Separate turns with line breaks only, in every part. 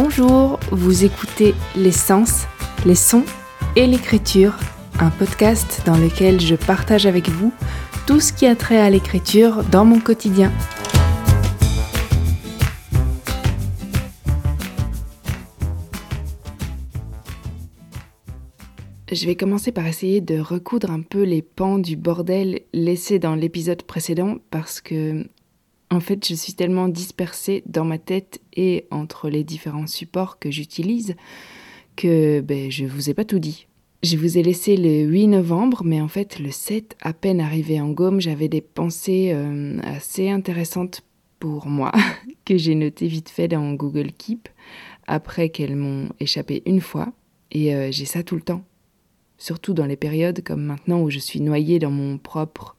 Bonjour, vous écoutez Les Sens, les sons et l'écriture, un podcast dans lequel je partage avec vous tout ce qui a trait à l'écriture dans mon quotidien. Je vais commencer par essayer de recoudre un peu les pans du bordel laissé dans l'épisode précédent parce que en fait, je suis tellement dispersée dans ma tête et entre les différents supports que j'utilise que ben, je vous ai pas tout dit. Je vous ai laissé le 8 novembre, mais en fait, le 7, à peine arrivé en Gaume, j'avais des pensées euh, assez intéressantes pour moi, que j'ai notées vite fait dans Google Keep, après qu'elles m'ont échappé une fois, et euh, j'ai ça tout le temps. Surtout dans les périodes comme maintenant où je suis noyée dans mon propre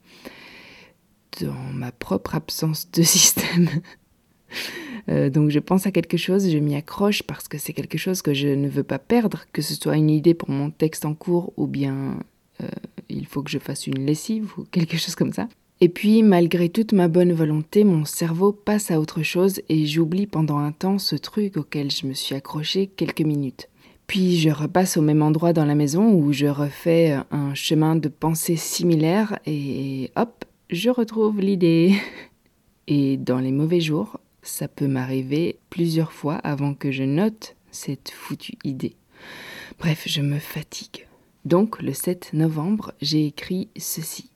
dans ma propre absence de système. Euh, donc je pense à quelque chose, je m'y accroche parce que c'est quelque chose que je ne veux pas perdre, que ce soit une idée pour mon texte en cours ou bien euh, il faut que je fasse une lessive ou quelque chose comme ça. Et puis, malgré toute ma bonne volonté, mon cerveau passe à autre chose et j'oublie pendant un temps ce truc auquel je me suis accroché quelques minutes. Puis je repasse au même endroit dans la maison où je refais un chemin de pensée similaire et hop, je retrouve l'idée. Et dans les mauvais jours, ça peut m'arriver plusieurs fois avant que je note cette foutue idée. Bref, je me fatigue. Donc le 7 novembre, j'ai écrit ceci.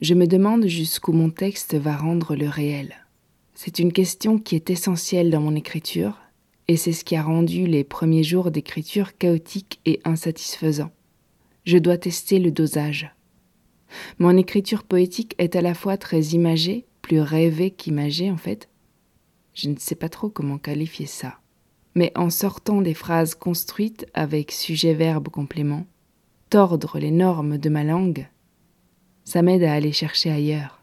Je me demande jusqu'où mon texte va rendre le réel. C'est une question qui est essentielle dans mon écriture, et c'est ce qui a rendu les premiers jours d'écriture chaotiques et insatisfaisants. Je dois tester le dosage. Mon écriture poétique est à la fois très imagée, plus rêvée qu'imagée en fait. Je ne sais pas trop comment qualifier ça. Mais en sortant des phrases construites avec sujet-verbe complément, tordre les normes de ma langue, ça m'aide à aller chercher ailleurs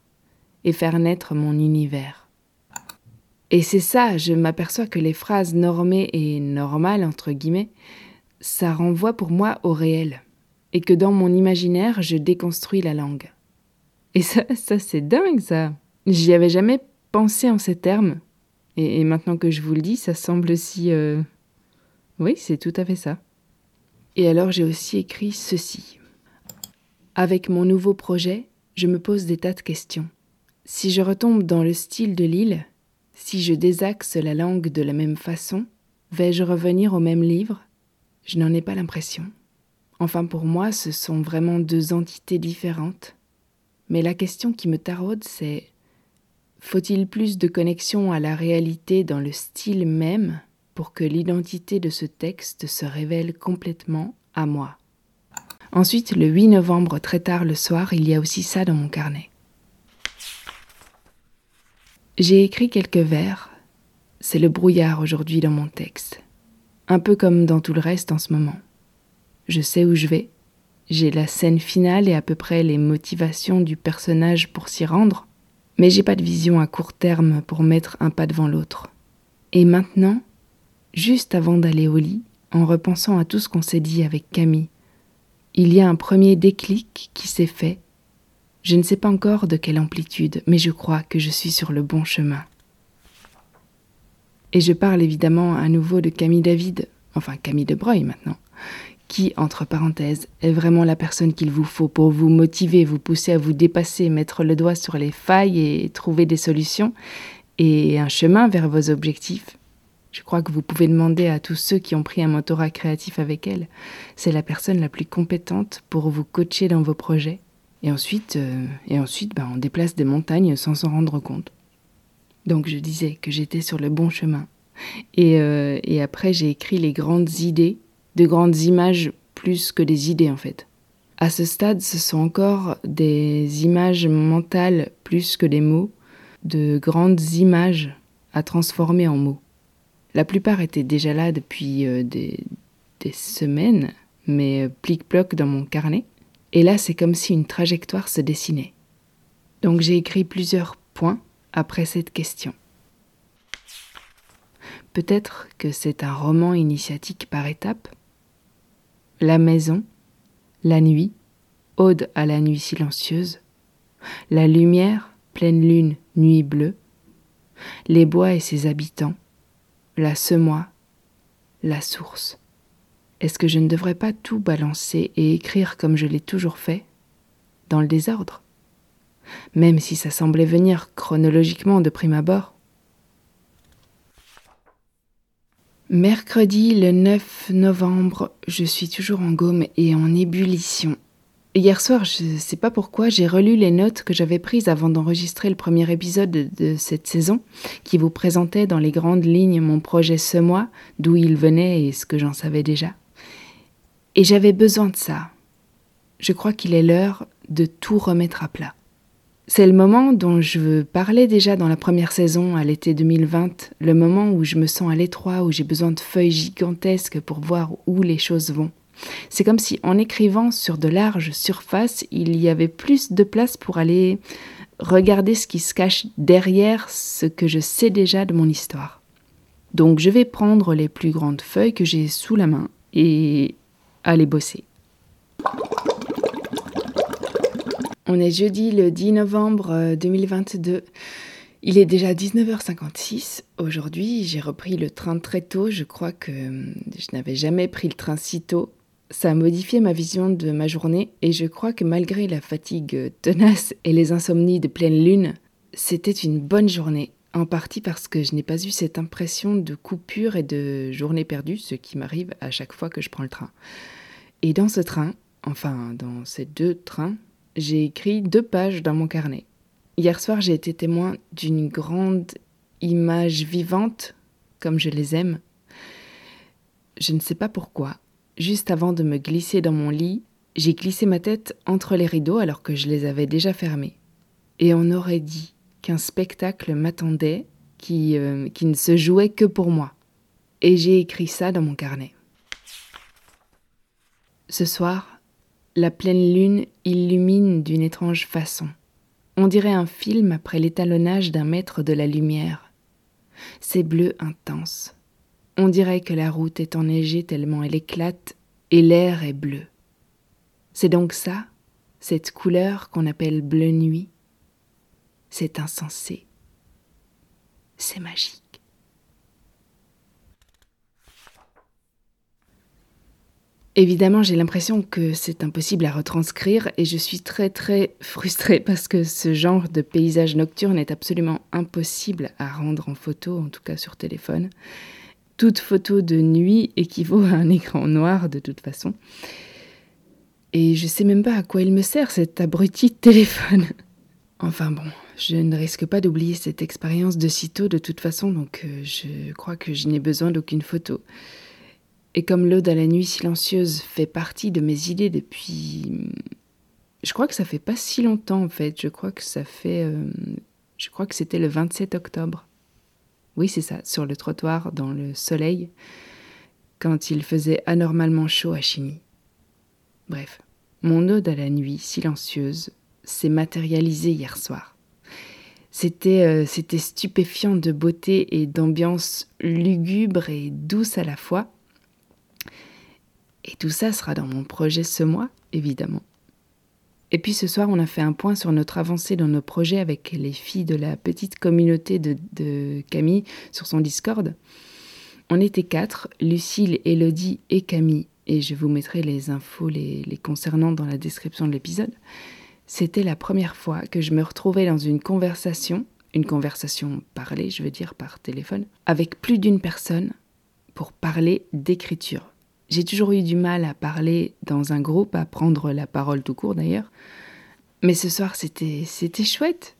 et faire naître mon univers. Et c'est ça, je m'aperçois que les phrases normées et normales, entre guillemets, ça renvoie pour moi au réel et que dans mon imaginaire, je déconstruis la langue. Et ça, ça c'est dingue ça. J'y avais jamais pensé en ces termes. Et, maintenant que je vous le dis, ça semble si... Euh, oui, c'est tout à fait ça. Et alors j'ai aussi écrit ceci. Avec mon nouveau projet, je me pose des tas de questions. Si je retombe dans le style de l'île, si je désaxe la langue de la même façon, vais-je revenir au même livre? Je n'en ai pas l'impression. Enfin pour moi, ce sont vraiment deux entités différentes. Mais la question qui me taraude, c'est faut-il plus de connexion à la réalité dans le style même pour que l'identité de ce texte se révèle complètement à moi? Ensuite, le 8 novembre, très tard le soir, il y a aussi ça dans mon carnet. J'ai écrit quelques vers. C'est le brouillard aujourd'hui dans mon texte. Un peu comme dans tout le reste en ce moment je sais où je vais, j'ai la scène finale et à peu près les motivations du personnage pour s'y rendre, mais j'ai pas de vision à court terme pour mettre un pas devant l'autre. Et maintenant, juste avant d'aller au lit, en repensant à tout ce qu'on s'est dit avec Camille, il y a un premier déclic qui s'est fait. Je ne sais pas encore de quelle amplitude, mais je crois que je suis sur le bon chemin. Et je parle évidemment à nouveau de Camille David, enfin Camille de Breuil maintenant, qui, entre parenthèses, est vraiment la personne qu'il vous faut pour vous motiver, vous pousser à vous dépasser, mettre le doigt sur les failles et trouver des solutions et un chemin vers vos objectifs? Je crois que vous pouvez demander à tous ceux qui ont pris un mentorat créatif avec elle. C'est la personne la plus compétente pour vous coacher dans vos projets. Et ensuite, euh, et ensuite ben, on déplace des montagnes sans s'en rendre compte. Donc je disais que j'étais sur le bon chemin. Et, euh, et après, j'ai écrit les grandes idées de grandes images plus que des idées en fait. À ce stade, ce sont encore des images mentales plus que des mots, de grandes images à transformer en mots. La plupart étaient déjà là depuis euh, des, semaines, mais euh, plic-ploc dans mon carnet. Et là, c'est comme si une trajectoire se dessinait. Donc j'ai écrit plusieurs points après cette question. Peut-être que c'est un roman initiatique par étapes, la maison, la nuit, ode à la nuit silencieuse, la lumière, pleine lune, nuit bleue, les bois et ses habitants, la semois, la source. Est-ce que je ne devrais pas tout balancer et écrire comme je l'ai toujours fait Dans le désordre? Même si ça semblait venir chronologiquement de prime abord Mercredi le 9 novembre, je suis toujours en gomme et en ébullition. Hier soir, je ne sais pas pourquoi, j'ai relu les notes que j'avais prises avant d'enregistrer le premier épisode de cette saison, qui vous présentait dans les grandes lignes mon projet ce mois, d'où il venait et ce que j'en savais déjà. Et j'avais besoin de ça. Je crois qu'il est l'heure de tout remettre à plat. C'est le moment dont je parler déjà dans la première saison, à l'été 2020, le moment où je me sens à l'étroit, où j'ai besoin de feuilles gigantesques pour voir où les choses vont. C'est comme si en écrivant sur de larges surfaces, il y avait plus de place pour aller regarder ce qui se cache derrière ce que je sais déjà de mon histoire. Donc je vais prendre les plus grandes feuilles que j'ai sous la main et aller bosser. On est jeudi le 10 novembre 2022. Euh, Il est déjà 19h56. Aujourd'hui, j'ai repris le train très tôt. Je crois que euh, je n'avais jamais pris le train si tôt. Ça a modifié ma vision de ma journée et je crois que malgré la fatigue tenace et les insomnies de pleine lune, c'était une bonne journée. En partie parce que je n'ai pas eu cette impression de coupure et de journée perdue, ce qui m'arrive à chaque fois que je prends le train. Et dans ce train, enfin dans ces deux trains, j'ai écrit deux pages dans mon carnet. Hier soir, j'ai été témoin d'une grande image vivante, comme je les aime. Je ne sais pas pourquoi. Juste avant de me glisser dans mon lit, j'ai glissé ma tête entre les rideaux alors que je les avais déjà fermés. Et on aurait dit qu'un spectacle m'attendait qui, euh, qui ne se jouait que pour moi. Et j'ai écrit ça dans mon carnet. Ce soir, la pleine lune illumine d'une étrange façon. On dirait un film après l'étalonnage d'un maître de la lumière. C'est bleu intense. On dirait que la route est enneigée tellement elle éclate et l'air est bleu. C'est donc ça, cette couleur qu'on appelle bleu nuit. C'est insensé. C'est magique. Évidemment, j'ai l'impression que c'est impossible à retranscrire et je suis très très frustrée parce que ce genre de paysage nocturne est absolument impossible à rendre en photo, en tout cas sur téléphone. Toute photo de nuit équivaut à un écran noir de toute façon. Et je sais même pas à quoi il me sert cet abruti de téléphone. Enfin bon, je ne risque pas d'oublier cette expérience de sitôt de toute façon, donc euh, je crois que je n'ai besoin d'aucune photo. Et comme l'ode à la nuit silencieuse fait partie de mes idées depuis... Je crois que ça fait pas si longtemps en fait, je crois que ça fait... Euh, je crois que c'était le 27 octobre. Oui, c'est ça, sur le trottoir, dans le soleil, quand il faisait anormalement chaud à Chimie. Bref, mon ode à la nuit silencieuse s'est matérialisée hier soir. C'était euh, c'était stupéfiant de beauté et d'ambiance lugubre et douce à la fois. Et tout ça sera dans mon projet ce mois, évidemment. Et puis ce soir, on a fait un point sur notre avancée dans nos projets avec les filles de la petite communauté de, Camille sur son Discord. On était quatre, Lucille, Elodie et Camille, et je vous mettrai les infos les, les concernant dans la description de l'épisode. C'était la première fois que je me retrouvais dans une conversation, une conversation parlée, je veux dire par téléphone, avec plus d'une personne pour parler d'écriture. J'ai toujours eu du mal à parler dans un groupe, à prendre la parole tout court d'ailleurs. Mais ce soir, c'était, chouette.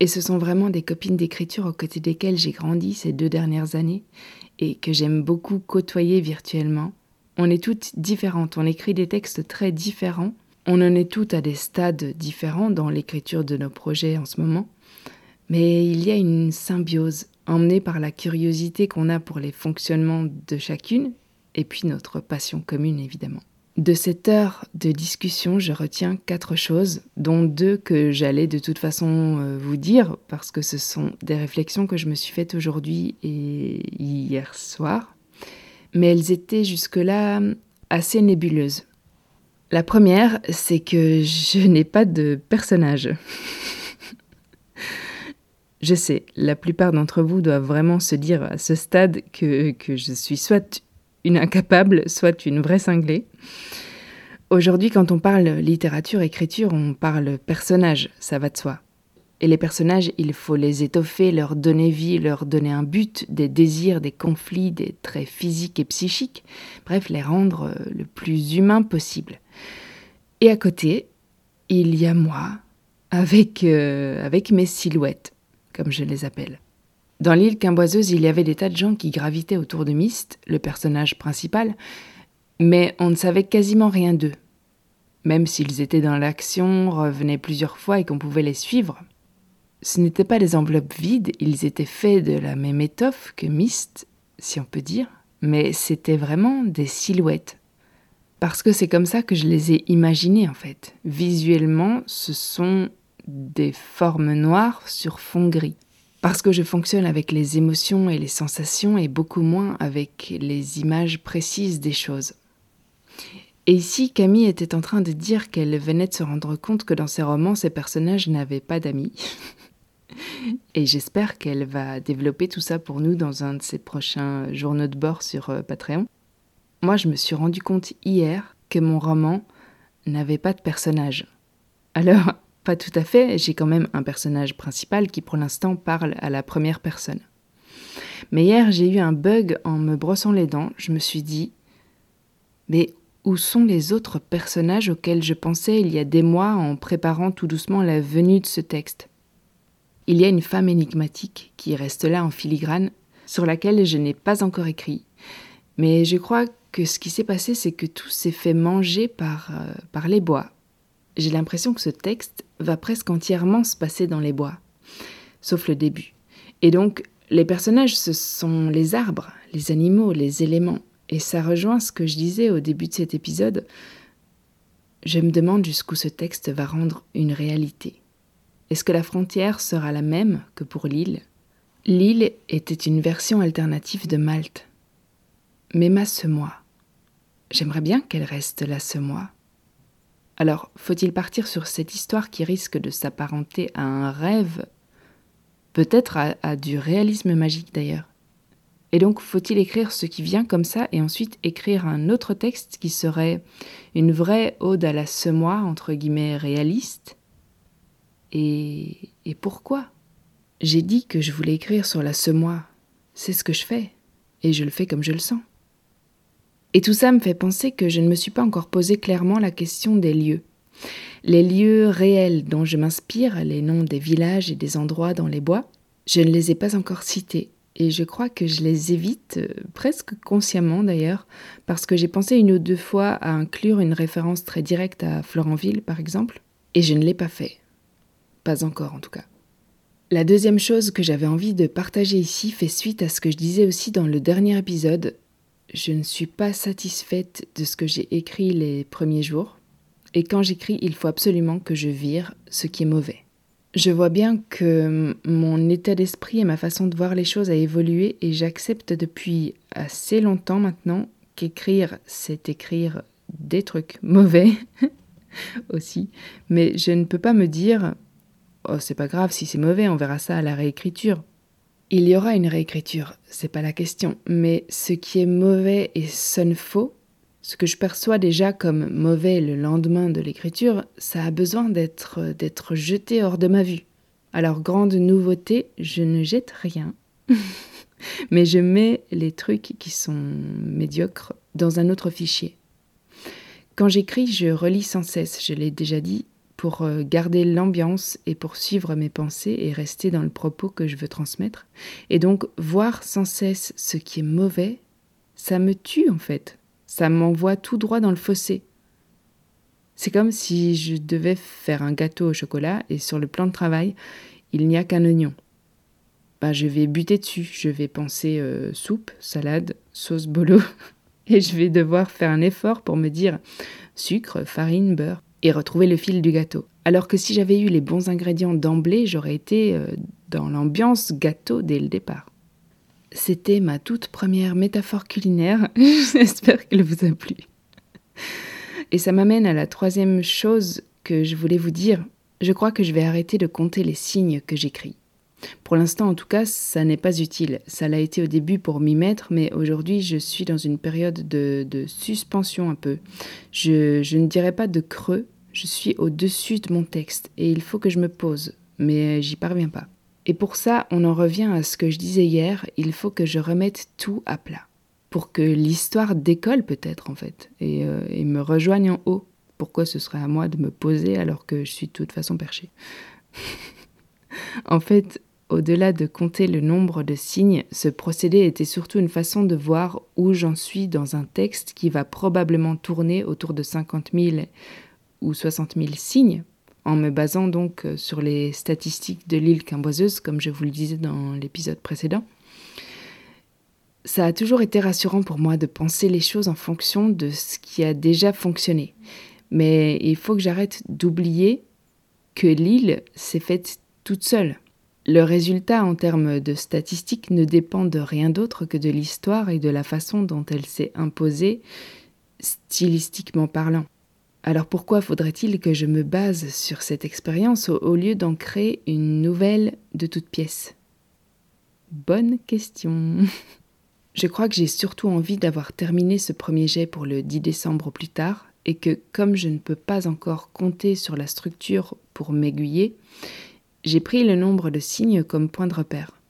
Et ce sont vraiment des copines d'écriture aux côtés desquelles j'ai grandi ces deux dernières années et que j'aime beaucoup côtoyer virtuellement. On est toutes différentes, on écrit des textes très différents, on en est toutes à des stades différents dans l'écriture de nos projets en ce moment. Mais il y a une symbiose emmenée par la curiosité qu'on a pour les fonctionnements de chacune et puis notre passion commune évidemment. De cette heure de discussion, je retiens quatre choses, dont deux que j'allais de toute façon euh, vous dire, parce que ce sont des réflexions que je me suis faites aujourd'hui et hier soir, mais elles étaient jusque-là assez nébuleuses. La première, c'est que je n'ai pas de personnage. je sais, la plupart d'entre vous doivent vraiment se dire à ce stade que, que je suis soit une incapable, soit une vraie cinglée. Aujourd'hui, quand on parle littérature, écriture, on parle personnage, ça va de soi. Et les personnages, il faut les étoffer, leur donner vie, leur donner un but, des désirs, des conflits, des traits physiques et psychiques, bref, les rendre euh, le plus humain possible. Et à côté, il y a moi, avec, euh, avec mes silhouettes, comme je les appelle. Dans l'île Quimboiseuse, il y avait des tas de gens qui gravitaient autour de Myst, le personnage principal, mais on ne savait quasiment rien d'eux. Même s'ils étaient dans l'action, revenaient plusieurs fois et qu'on pouvait les suivre. Ce n'étaient pas des enveloppes vides, ils étaient faits de la même étoffe que Myst, si on peut dire, mais c'était vraiment des silhouettes. Parce que c'est comme ça que je les ai imaginés en fait. Visuellement, ce sont des formes noires sur fond gris. Parce que je fonctionne avec les émotions et les sensations et beaucoup moins avec les images précises des choses. Et ici, Camille était en train de dire qu'elle venait de se rendre compte que dans ses romans, ces personnages n'avaient pas d'amis. et j'espère qu'elle va développer tout ça pour nous dans un de ses prochains journaux de bord sur euh, Patreon. Moi, je me suis rendu compte hier que mon roman n'avait pas de personnage. Alors, pas tout à fait, j'ai quand même un personnage principal qui pour l'instant parle à la première personne. Mais hier, j'ai eu un bug en me brossant les dents. Je me suis dit, mais où sont les autres personnages auxquels je pensais il y a des mois en préparant tout doucement la venue de ce texte? Il y a une femme énigmatique qui reste là en filigrane, sur laquelle je n'ai pas encore écrit. Mais je crois que ce qui s'est passé, c'est que tout s'est fait manger par, euh, par les bois, j'ai l'impression que ce texte va presque entièrement se passer dans les bois, sauf le début. Et donc, les personnages, ce sont les arbres, les animaux, les éléments. Et ça rejoint ce que je disais au début de cet épisode. Je me demande jusqu'où ce texte va rendre une réalité. Est-ce que la frontière sera la même que pour l'île? L'île était une version alternative de Malte. Mais ma semois. J'aimerais bien qu'elle reste la semois. Alors, faut-il partir sur cette histoire qui risque de s'apparenter à un rêve, peut-être à, du réalisme magique d'ailleurs? Et donc, faut-il écrire ce qui vient comme ça et ensuite écrire un autre texte qui serait une vraie ode à la semois, entre guillemets, réaliste? Et, et pourquoi? J'ai dit que je voulais écrire sur la semois. C'est ce que je fais, et je le fais comme je le sens. Et tout ça me fait penser que je ne me suis pas encore posé clairement la question des lieux. Les lieux réels dont je m'inspire, les noms des villages et des endroits dans les bois, je ne les ai pas encore cités, et je crois que je les évite, euh, presque consciemment d'ailleurs, parce que j'ai pensé une ou deux fois à inclure une référence très directe à Florentville, par exemple, et je ne l'ai pas fait. Pas encore en tout cas. La deuxième chose que j'avais envie de partager ici fait suite à ce que je disais aussi dans le dernier épisode, je ne suis pas satisfaite de ce que j'ai écrit les premiers jours, et quand j'écris, il faut absolument que je vire ce qui est mauvais. Je vois bien que mon état d'esprit et ma façon de voir les choses a évolué et j'accepte depuis assez longtemps maintenant qu'écrire, c'est écrire des trucs mauvais aussi. Mais je ne peux pas me dire, oh c'est pas grave si c'est mauvais, on verra ça à la réécriture. Il y aura une réécriture, c'est pas la question, mais ce qui est mauvais et sonne faux, ce que je perçois déjà comme mauvais le lendemain de l'écriture, ça a besoin d'être d'être jeté hors de ma vue. Alors grande nouveauté, je ne jette rien. mais je mets les trucs qui sont médiocres dans un autre fichier. Quand j'écris, je relis sans cesse, je l'ai déjà dit, pour euh, garder l'ambiance et pour suivre mes pensées et rester dans le propos que je veux transmettre. Et donc voir sans cesse ce qui est mauvais, ça me tue en fait. Ça m'envoie tout droit dans le fossé. C'est comme si je devais faire un gâteau au chocolat et sur le plan de travail, il n'y a qu'un oignon. Bah, je vais buter dessus, je vais penser euh, soupe, salade, sauce bolo, et je vais devoir faire un effort pour me dire sucre, farine, beurre et retrouver le fil du gâteau. Alors que si j'avais eu les bons ingrédients d'emblée, j'aurais été euh, dans l'ambiance gâteau dès le départ. C'était ma toute première métaphore culinaire. J'espère qu'elle vous a plu. Et ça m'amène à la troisième chose que je voulais vous dire. Je crois que je vais arrêter de compter les signes que j'écris. Pour l'instant, en tout cas, ça n'est pas utile. Ça l'a été au début pour m'y mettre, mais aujourd'hui, je suis dans une période de, suspension un peu. Je, je ne dirais pas de creux, je suis au-dessus de mon texte et il faut que je me pose, mais j'y parviens pas. Et pour ça, on en revient à ce que je disais hier, il faut que je remette tout à plat. Pour que l'histoire décolle peut-être en fait, et, euh, me rejoigne en haut. Pourquoi ce serait à moi de me poser alors que je suis de toute façon perché En fait, au-delà de compter le nombre de signes, ce procédé était surtout une façon de voir où j'en suis dans un texte qui va probablement tourner autour de 50 000 ou 60 000 signes, en me basant donc euh, sur les statistiques de l'île Quimboiseuse, comme je vous le disais dans l'épisode précédent. Ça a toujours été rassurant pour moi de penser les choses en fonction de ce qui a déjà fonctionné. Mais il faut que j'arrête d'oublier que l'île s'est faite toute seule. Le résultat en termes de statistiques ne dépend de rien d'autre que de l'histoire et de la façon dont elle s'est imposée, stylistiquement parlant. Alors pourquoi faudrait-il que je me base sur cette expérience au, lieu d'en créer une nouvelle de toute pièce Bonne question. je crois que j'ai surtout envie d'avoir terminé ce premier jet pour le 10 décembre au plus tard, et que comme je ne peux pas encore compter sur la structure pour m'aiguiller, j'ai pris le nombre de signes comme point de repère.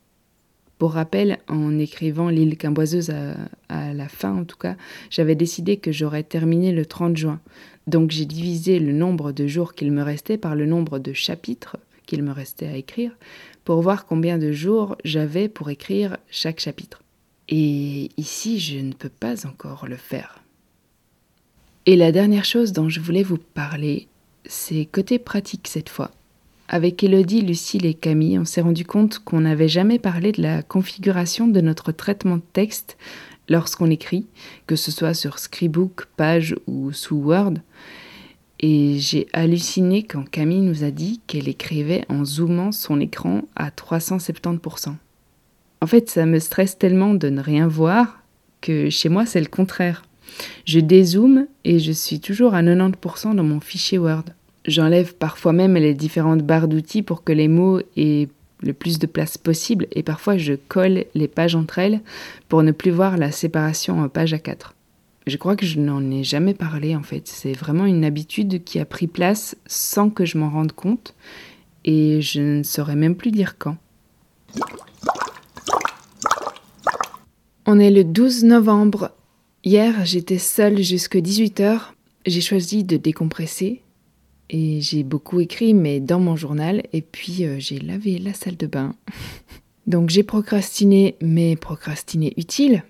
Pour rappel, en écrivant L'île Quimboiseuse à, à, la fin, en tout cas, j'avais décidé que j'aurais terminé le 30 juin. Donc j'ai divisé le nombre de jours qu'il me restait par le nombre de chapitres qu'il me restait à écrire pour voir combien de jours j'avais pour écrire chaque chapitre. Et ici, je ne peux pas encore le faire. Et la dernière chose dont je voulais vous parler, c'est côté pratique cette fois. Avec Elodie, Lucille et Camille, on s'est rendu compte qu'on n'avait jamais parlé de la configuration de notre traitement de texte lorsqu'on écrit, que ce soit sur Scribook, Page ou sous Word. Et j'ai halluciné quand Camille nous a dit qu'elle écrivait en zoomant son écran à 370%. En fait, ça me stresse tellement de ne rien voir que chez moi, c'est le contraire. Je dézoome et je suis toujours à 90% dans mon fichier Word. J'enlève parfois même les différentes barres d'outils pour que les mots aient le plus de place possible et parfois je colle les pages entre elles pour ne plus voir la séparation en page à 4. Je crois que je n'en ai jamais parlé en fait. C'est vraiment une habitude qui a pris place sans que je m'en rende compte et je ne saurais même plus dire quand. On est le 12 novembre Hier, j'étais seule jusqu'à 18h. J'ai choisi de décompresser et j'ai beaucoup écrit, mais dans mon journal, et puis euh, j'ai lavé la salle de bain. Donc j'ai procrastiné, mais procrastiné utile.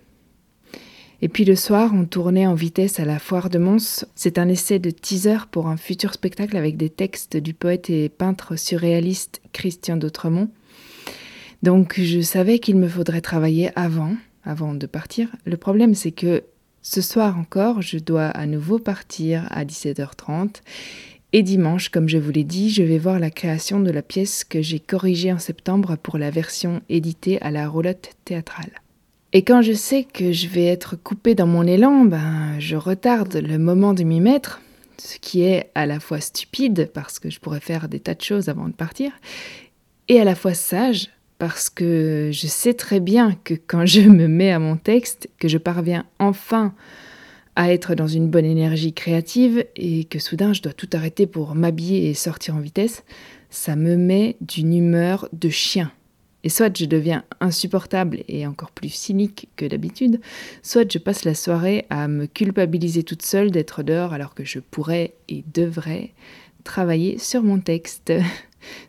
Et puis le soir, on tournait en vitesse à la foire de Mons. C'est un essai de teaser pour un futur spectacle avec des textes du poète et peintre surréaliste Christian d'Autremont. Donc je savais qu'il me faudrait travailler avant, avant de partir. Le problème, c'est que ce soir encore, je dois à nouveau partir à 17h30. Et dimanche, comme je vous l'ai dit, je vais voir la création de la pièce que j'ai corrigée en septembre pour la version éditée à la roulotte théâtrale. Et quand je sais que je vais être coupée dans mon élan, ben, je retarde le moment de m'y mettre, ce qui est à la fois stupide parce que je pourrais faire des tas de choses avant de partir, et à la fois sage parce que je sais très bien que quand je me mets à mon texte, que je parviens enfin être dans une bonne énergie créative et que soudain je dois tout arrêter pour m'habiller et sortir en vitesse, ça me met d'une humeur de chien. Et soit je deviens insupportable et encore plus cynique que d'habitude, soit je passe la soirée à me culpabiliser toute seule d'être dehors alors que je pourrais et devrais travailler sur mon texte.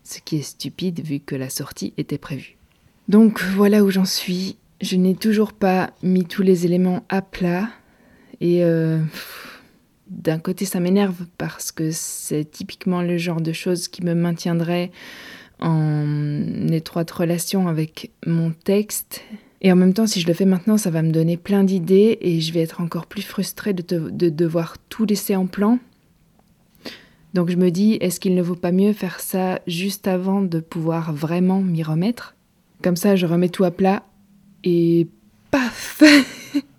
ce qui est stupide vu que la sortie était prévue. Donc voilà où j'en suis. Je n'ai toujours pas mis tous les éléments à plat et euh, d'un côté ça m'énerve parce que c'est typiquement le genre de choses qui me maintiendrait en étroite relation avec mon texte. Et en même temps, si je le fais maintenant, ça va me donner plein d'idées et je vais être encore plus frustrée de, de devoir tout laisser en plan. Donc je me dis, est-ce qu'il ne vaut pas mieux faire ça juste avant de pouvoir vraiment m'y remettre? Comme ça, je remets tout à plat et paf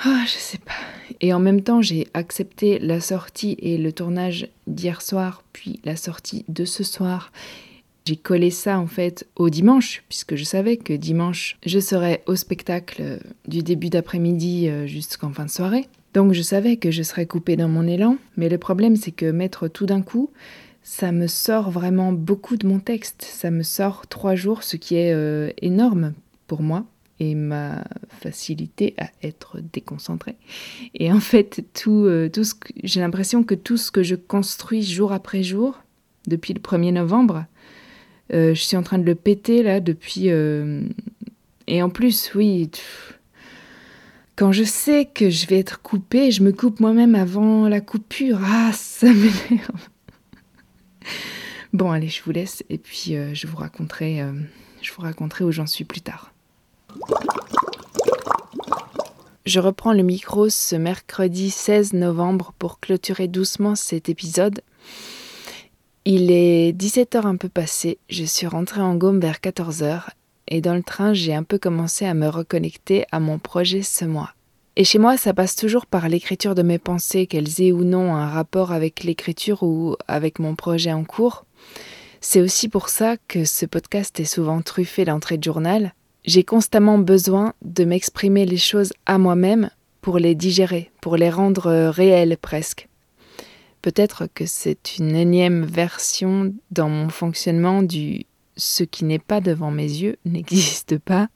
Ah, je sais pas. Et en même temps, j'ai accepté la sortie et le tournage d'hier soir, puis la sortie de ce soir. J'ai collé ça en fait au dimanche, puisque je savais que dimanche, je serais au spectacle du début d'après-midi euh, jusqu'en fin de soirée. Donc je savais que je serais coupée dans mon élan, mais le problème c'est que mettre tout d'un coup, ça me sort vraiment beaucoup de mon texte. Ça me sort trois jours, ce qui est euh, énorme pour moi et ma facilité à être déconcentrée. Et en fait, tout, euh, tout ce j'ai l'impression que tout ce que je construis jour après jour, depuis le 1er novembre, euh, je suis en train de le péter là depuis... Euh, et en plus, oui, quand je sais que je vais être coupée, je me coupe moi-même avant la coupure. Ah, ça m'énerve. bon, allez, je vous laisse et puis je vous raconterai, je vous raconterai où j'en suis plus tard. Je reprends le micro ce mercredi 16 novembre pour clôturer doucement cet épisode. Il est 17h un peu passé, je suis rentrée en Gaume vers 14h et dans le train j'ai un peu commencé à me reconnecter à mon projet ce mois. Et chez moi ça passe toujours par l'écriture de mes pensées, qu'elles aient ou non un rapport avec l'écriture ou avec mon projet en cours. C'est aussi pour ça que ce podcast est souvent truffé d'entrées de journal, j'ai constamment besoin de m'exprimer les choses à moi-même pour les digérer, pour les rendre euh, réelles presque. Peut-être que c'est une énième version dans mon fonctionnement du ce qui n'est pas devant mes yeux n'existe pas.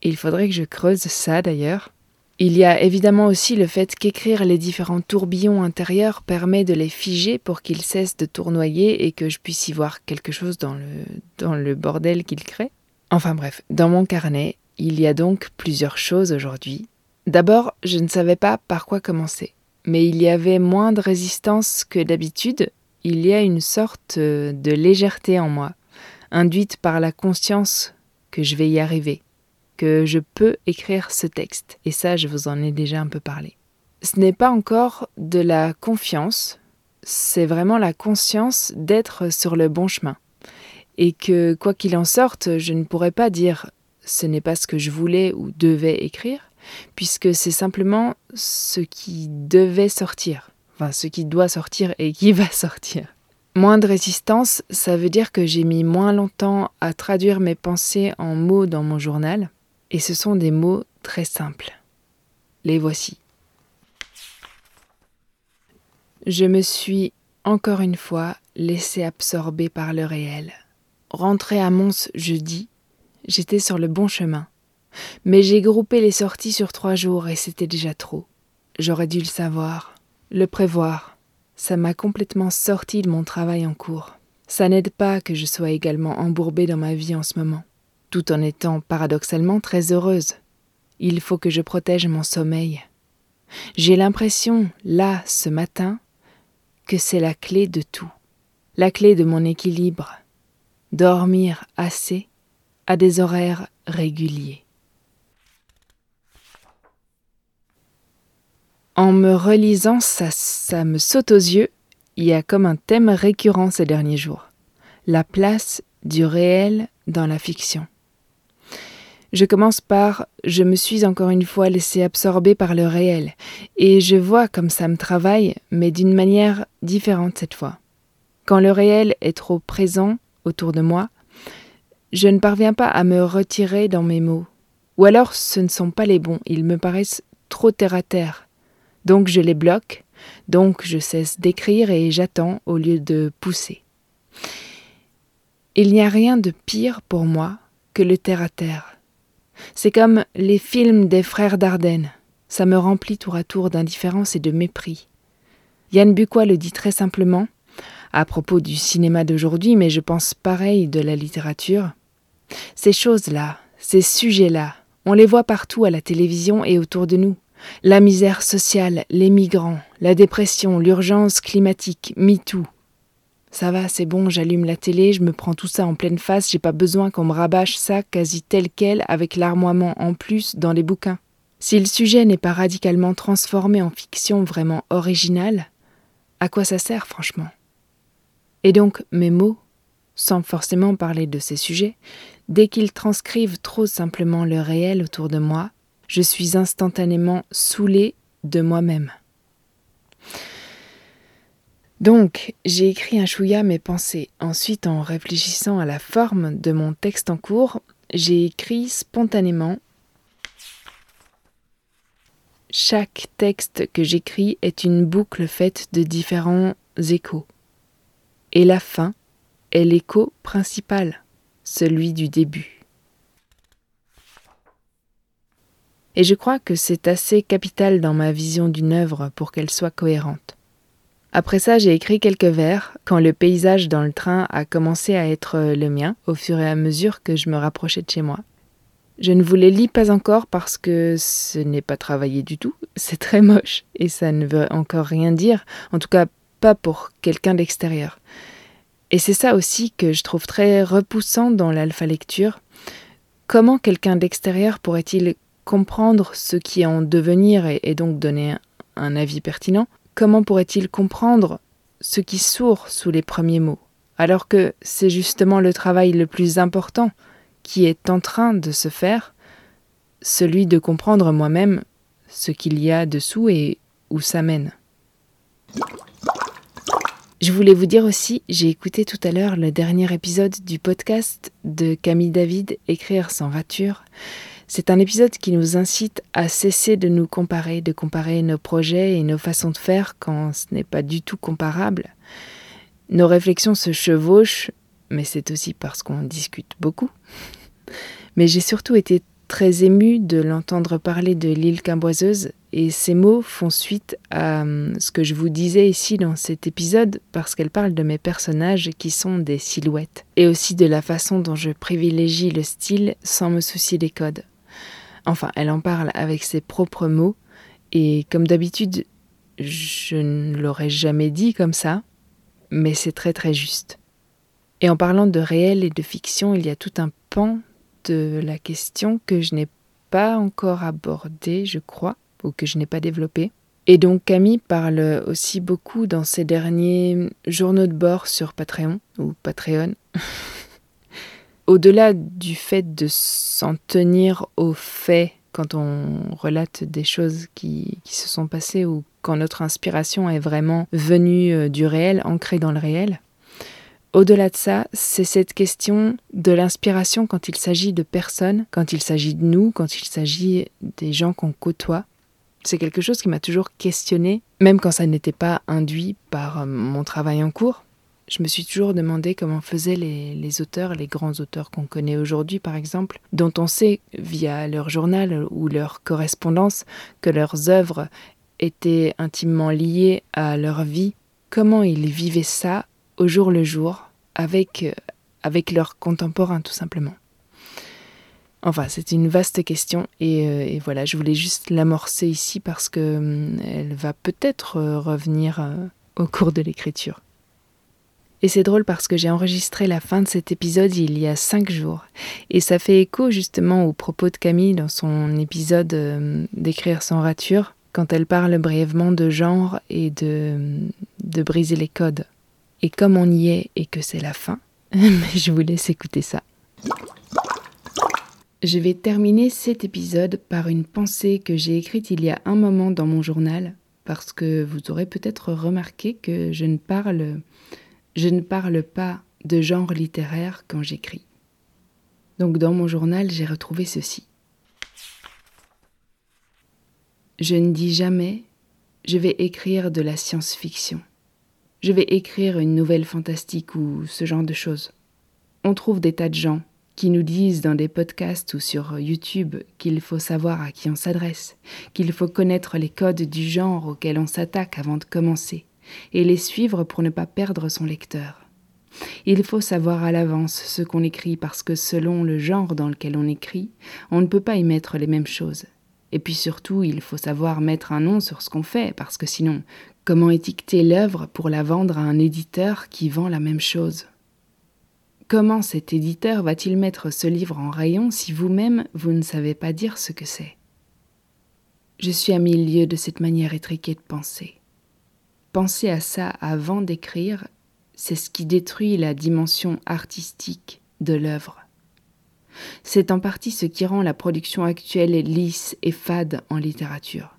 Il faudrait que je creuse ça d'ailleurs. Il y a évidemment aussi le fait qu'écrire les différents tourbillons intérieurs permet de les figer pour qu'ils cessent de tournoyer et que je puisse y voir quelque chose dans le, dans le bordel qu'ils créent. Enfin bref, dans mon carnet, il y a donc plusieurs choses aujourd'hui. D'abord, je ne savais pas par quoi commencer, mais il y avait moins de résistance que d'habitude, il y a une sorte de légèreté en moi, induite par la conscience que je vais y arriver, que je peux écrire ce texte, et ça je vous en ai déjà un peu parlé. Ce n'est pas encore de la confiance, c'est vraiment la conscience d'être sur le bon chemin et que, quoi qu'il en sorte, je ne pourrais pas dire ce n'est pas ce que je voulais ou devais écrire, puisque c'est simplement ce qui devait sortir, enfin ce qui doit sortir et qui va sortir. Moins de résistance, ça veut dire que j'ai mis moins longtemps à traduire mes pensées en mots dans mon journal, et ce sont des mots très simples. Les voici. Je me suis, encore une fois, laissé absorber par le réel. Rentré à Mons jeudi, j'étais sur le bon chemin. Mais j'ai groupé les sorties sur trois jours et c'était déjà trop. J'aurais dû le savoir, le prévoir. Ça m'a complètement sorti de mon travail en cours. Ça n'aide pas que je sois également embourbée dans ma vie en ce moment, tout en étant paradoxalement très heureuse. Il faut que je protège mon sommeil. J'ai l'impression, là, ce matin, que c'est la clé de tout, la clé de mon équilibre, dormir assez à des horaires réguliers. En me relisant, ça, ça me saute aux yeux, il y a comme un thème récurrent ces derniers jours, la place du réel dans la fiction. Je commence par Je me suis encore une fois laissé absorber par le réel, et je vois comme ça me travaille, mais d'une manière différente cette fois. Quand le réel est trop présent, autour de moi, je ne parviens pas à me retirer dans mes mots. Ou alors ce ne sont pas les bons, ils me paraissent trop terre à terre. Donc je les bloque, donc je cesse d'écrire et j'attends au lieu de pousser. Il n'y a rien de pire pour moi que le terre à terre. C'est comme les films des frères Dardenne. Ça me remplit tour à tour d'indifférence et de mépris. Yann Bucois le dit très simplement à propos du cinéma d'aujourd'hui, mais je pense pareil de la littérature. Ces choses-là, ces sujets-là, on les voit partout à la télévision et autour de nous. La misère sociale, les migrants, la dépression, l'urgence climatique, MeToo. Ça va, c'est bon, j'allume la télé, je me prends tout ça en pleine face, j'ai pas besoin qu'on me rabâche ça quasi tel quel avec l'armoiement en plus dans les bouquins. Si le sujet n'est pas radicalement transformé en fiction vraiment originale, à quoi ça sert franchement? Et donc mes mots, sans forcément parler de ces sujets, dès qu'ils transcrivent trop simplement le réel autour de moi, je suis instantanément saoulé de moi-même. Donc, j'ai écrit un chouïa mes pensées. Ensuite, en réfléchissant à la forme de mon texte en cours, j'ai écrit spontanément chaque texte que j'écris est une boucle faite de différents échos. Et la fin est l'écho principal, celui du début. Et je crois que c'est assez capital dans ma vision d'une œuvre pour qu'elle soit cohérente. Après ça, j'ai écrit quelques vers quand le paysage dans le train a commencé à être le mien au fur et à mesure que je me rapprochais de chez moi. Je ne vous les lis pas encore parce que ce n'est pas travaillé du tout, c'est très moche et ça ne veut encore rien dire, en tout cas pas pour quelqu'un d'extérieur. Et c'est ça aussi que je trouve très repoussant dans l'alpha lecture. Comment quelqu'un d'extérieur pourrait-il comprendre ce qui est en devenir et, donc donner un avis pertinent? Comment pourrait-il comprendre ce qui sourd sous les premiers mots alors que c'est justement le travail le plus important qui est en train de se faire, celui de comprendre moi-même ce qu'il y a dessous et où ça mène? Je voulais vous dire aussi, j'ai écouté tout à l'heure le dernier épisode du podcast de Camille David, Écrire sans rature. C'est un épisode qui nous incite à cesser de nous comparer, de comparer nos projets et nos façons de faire quand ce n'est pas du tout comparable. Nos réflexions se chevauchent mais c'est aussi parce qu'on discute beaucoup. Mais j'ai surtout été très émue de l'entendre parler de l'île Camboiseuse et ces mots font suite à hum, ce que je vous disais ici dans cet épisode parce qu'elle parle de mes personnages qui sont des silhouettes et aussi de la façon dont je privilégie le style sans me soucier des codes. Enfin, elle en parle avec ses propres mots et comme d'habitude, je ne l'aurais jamais dit comme ça, mais c'est très très juste. Et en parlant de réel et de fiction, il y a tout un pan de la question que je n'ai pas encore abordé, je crois, ou que je n'ai pas développé. Et donc Camille parle aussi beaucoup dans ses derniers journaux de bord sur Patreon, ou Patreon. Au-delà du fait de s'en tenir aux faits quand on relate des choses qui, qui, se sont passées ou quand notre inspiration est vraiment venue euh, du réel, ancrée dans le réel, au-delà de ça, c'est cette question de l'inspiration quand il s'agit de personnes, quand il s'agit de nous, quand il s'agit des gens qu'on côtoie. C'est quelque chose qui m'a toujours questionné, même quand ça n'était pas induit par euh, mon travail en cours. Je me suis toujours demandé comment faisaient les, les auteurs, les grands auteurs qu'on connaît aujourd'hui par exemple, dont on sait via leur journal ou leur correspondance que leurs œuvres étaient intimement liées à leur vie, comment ils vivaient ça au jour le jour avec, euh, avec leurs contemporains tout simplement. Enfin, c'est une vaste question et, euh, et, voilà, je voulais juste l'amorcer ici parce que hum, elle va peut-être euh, revenir au cours de l'écriture. Et c'est drôle parce que j'ai enregistré la fin de cet épisode il y a cinq jours. Et ça fait écho justement aux propos de Camille dans son épisode d'écrire sans rature, quand elle parle brièvement de genre et de, de briser les codes. Et comme on y est et que c'est la fin, je vous laisse écouter ça. Je vais terminer cet épisode par une pensée que j'ai écrite il y a un moment dans mon journal, parce que vous aurez peut-être remarqué que je ne parle, pas de genre littéraire quand j'écris. Donc dans mon journal, j'ai retrouvé ceci. Je ne dis jamais je vais écrire de la science-fiction je vais écrire une nouvelle fantastique ou ce genre de choses. On trouve des tas de gens qui nous disent dans des podcasts ou sur YouTube qu'il faut savoir à qui on s'adresse, qu'il faut connaître les codes du genre auxquels on s'attaque avant de commencer, et les suivre pour ne pas perdre son lecteur. Il faut savoir à l'avance ce qu'on écrit parce que selon le genre dans lequel on écrit, on ne peut pas y mettre les mêmes choses. Et puis surtout, il faut savoir mettre un nom sur ce qu'on fait, parce que sinon, Comment étiqueter l'œuvre pour la vendre à un éditeur qui vend la même chose? Comment cet éditeur va-t-il mettre ce livre en rayon si vous-même vous ne savez pas dire ce que c'est? Je suis à mille lieues de cette manière étriquée de penser. Penser à ça avant d'écrire, c'est ce qui détruit la dimension artistique de l'œuvre. C'est en partie ce qui rend la production actuelle lisse et fade en littérature.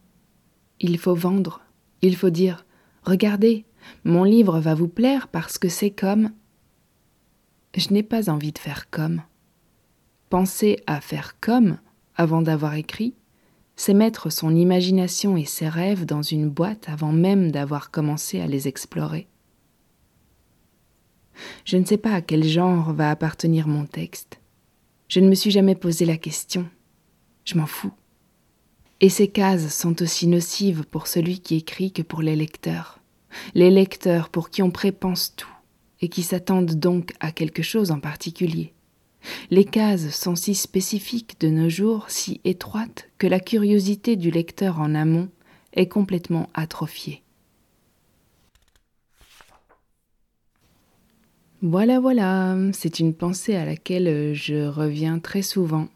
Il faut vendre il faut dire Regardez, Mon livre va vous plaire parce que c'est comme... Je n'ai pas envie de faire comme. Penser à faire comme avant d'avoir écrit, c'est mettre son imagination et ses rêves dans une boîte avant même d'avoir commencé à les explorer. Je ne sais pas à quel genre va appartenir mon texte. Je ne me suis jamais posé la question. Je m'en fous. Et ces cases sont aussi nocives pour celui qui écrit que pour les lecteurs. Les lecteurs pour qui on prépense tout et qui s'attendent donc à quelque chose en particulier. Les cases sont si spécifiques de nos jours, si étroites, que la curiosité du lecteur en amont est complètement atrophiée. Voilà, voilà, c'est une pensée à laquelle je reviens très souvent.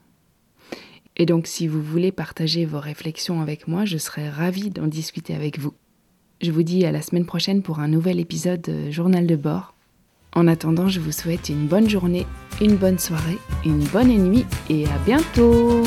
Et donc si vous voulez partager vos réflexions avec moi, je serais ravie d'en discuter avec vous. Je vous dis à la semaine prochaine pour un nouvel épisode Journal de bord. En attendant, je vous souhaite une bonne journée, une bonne soirée, une bonne nuit et à bientôt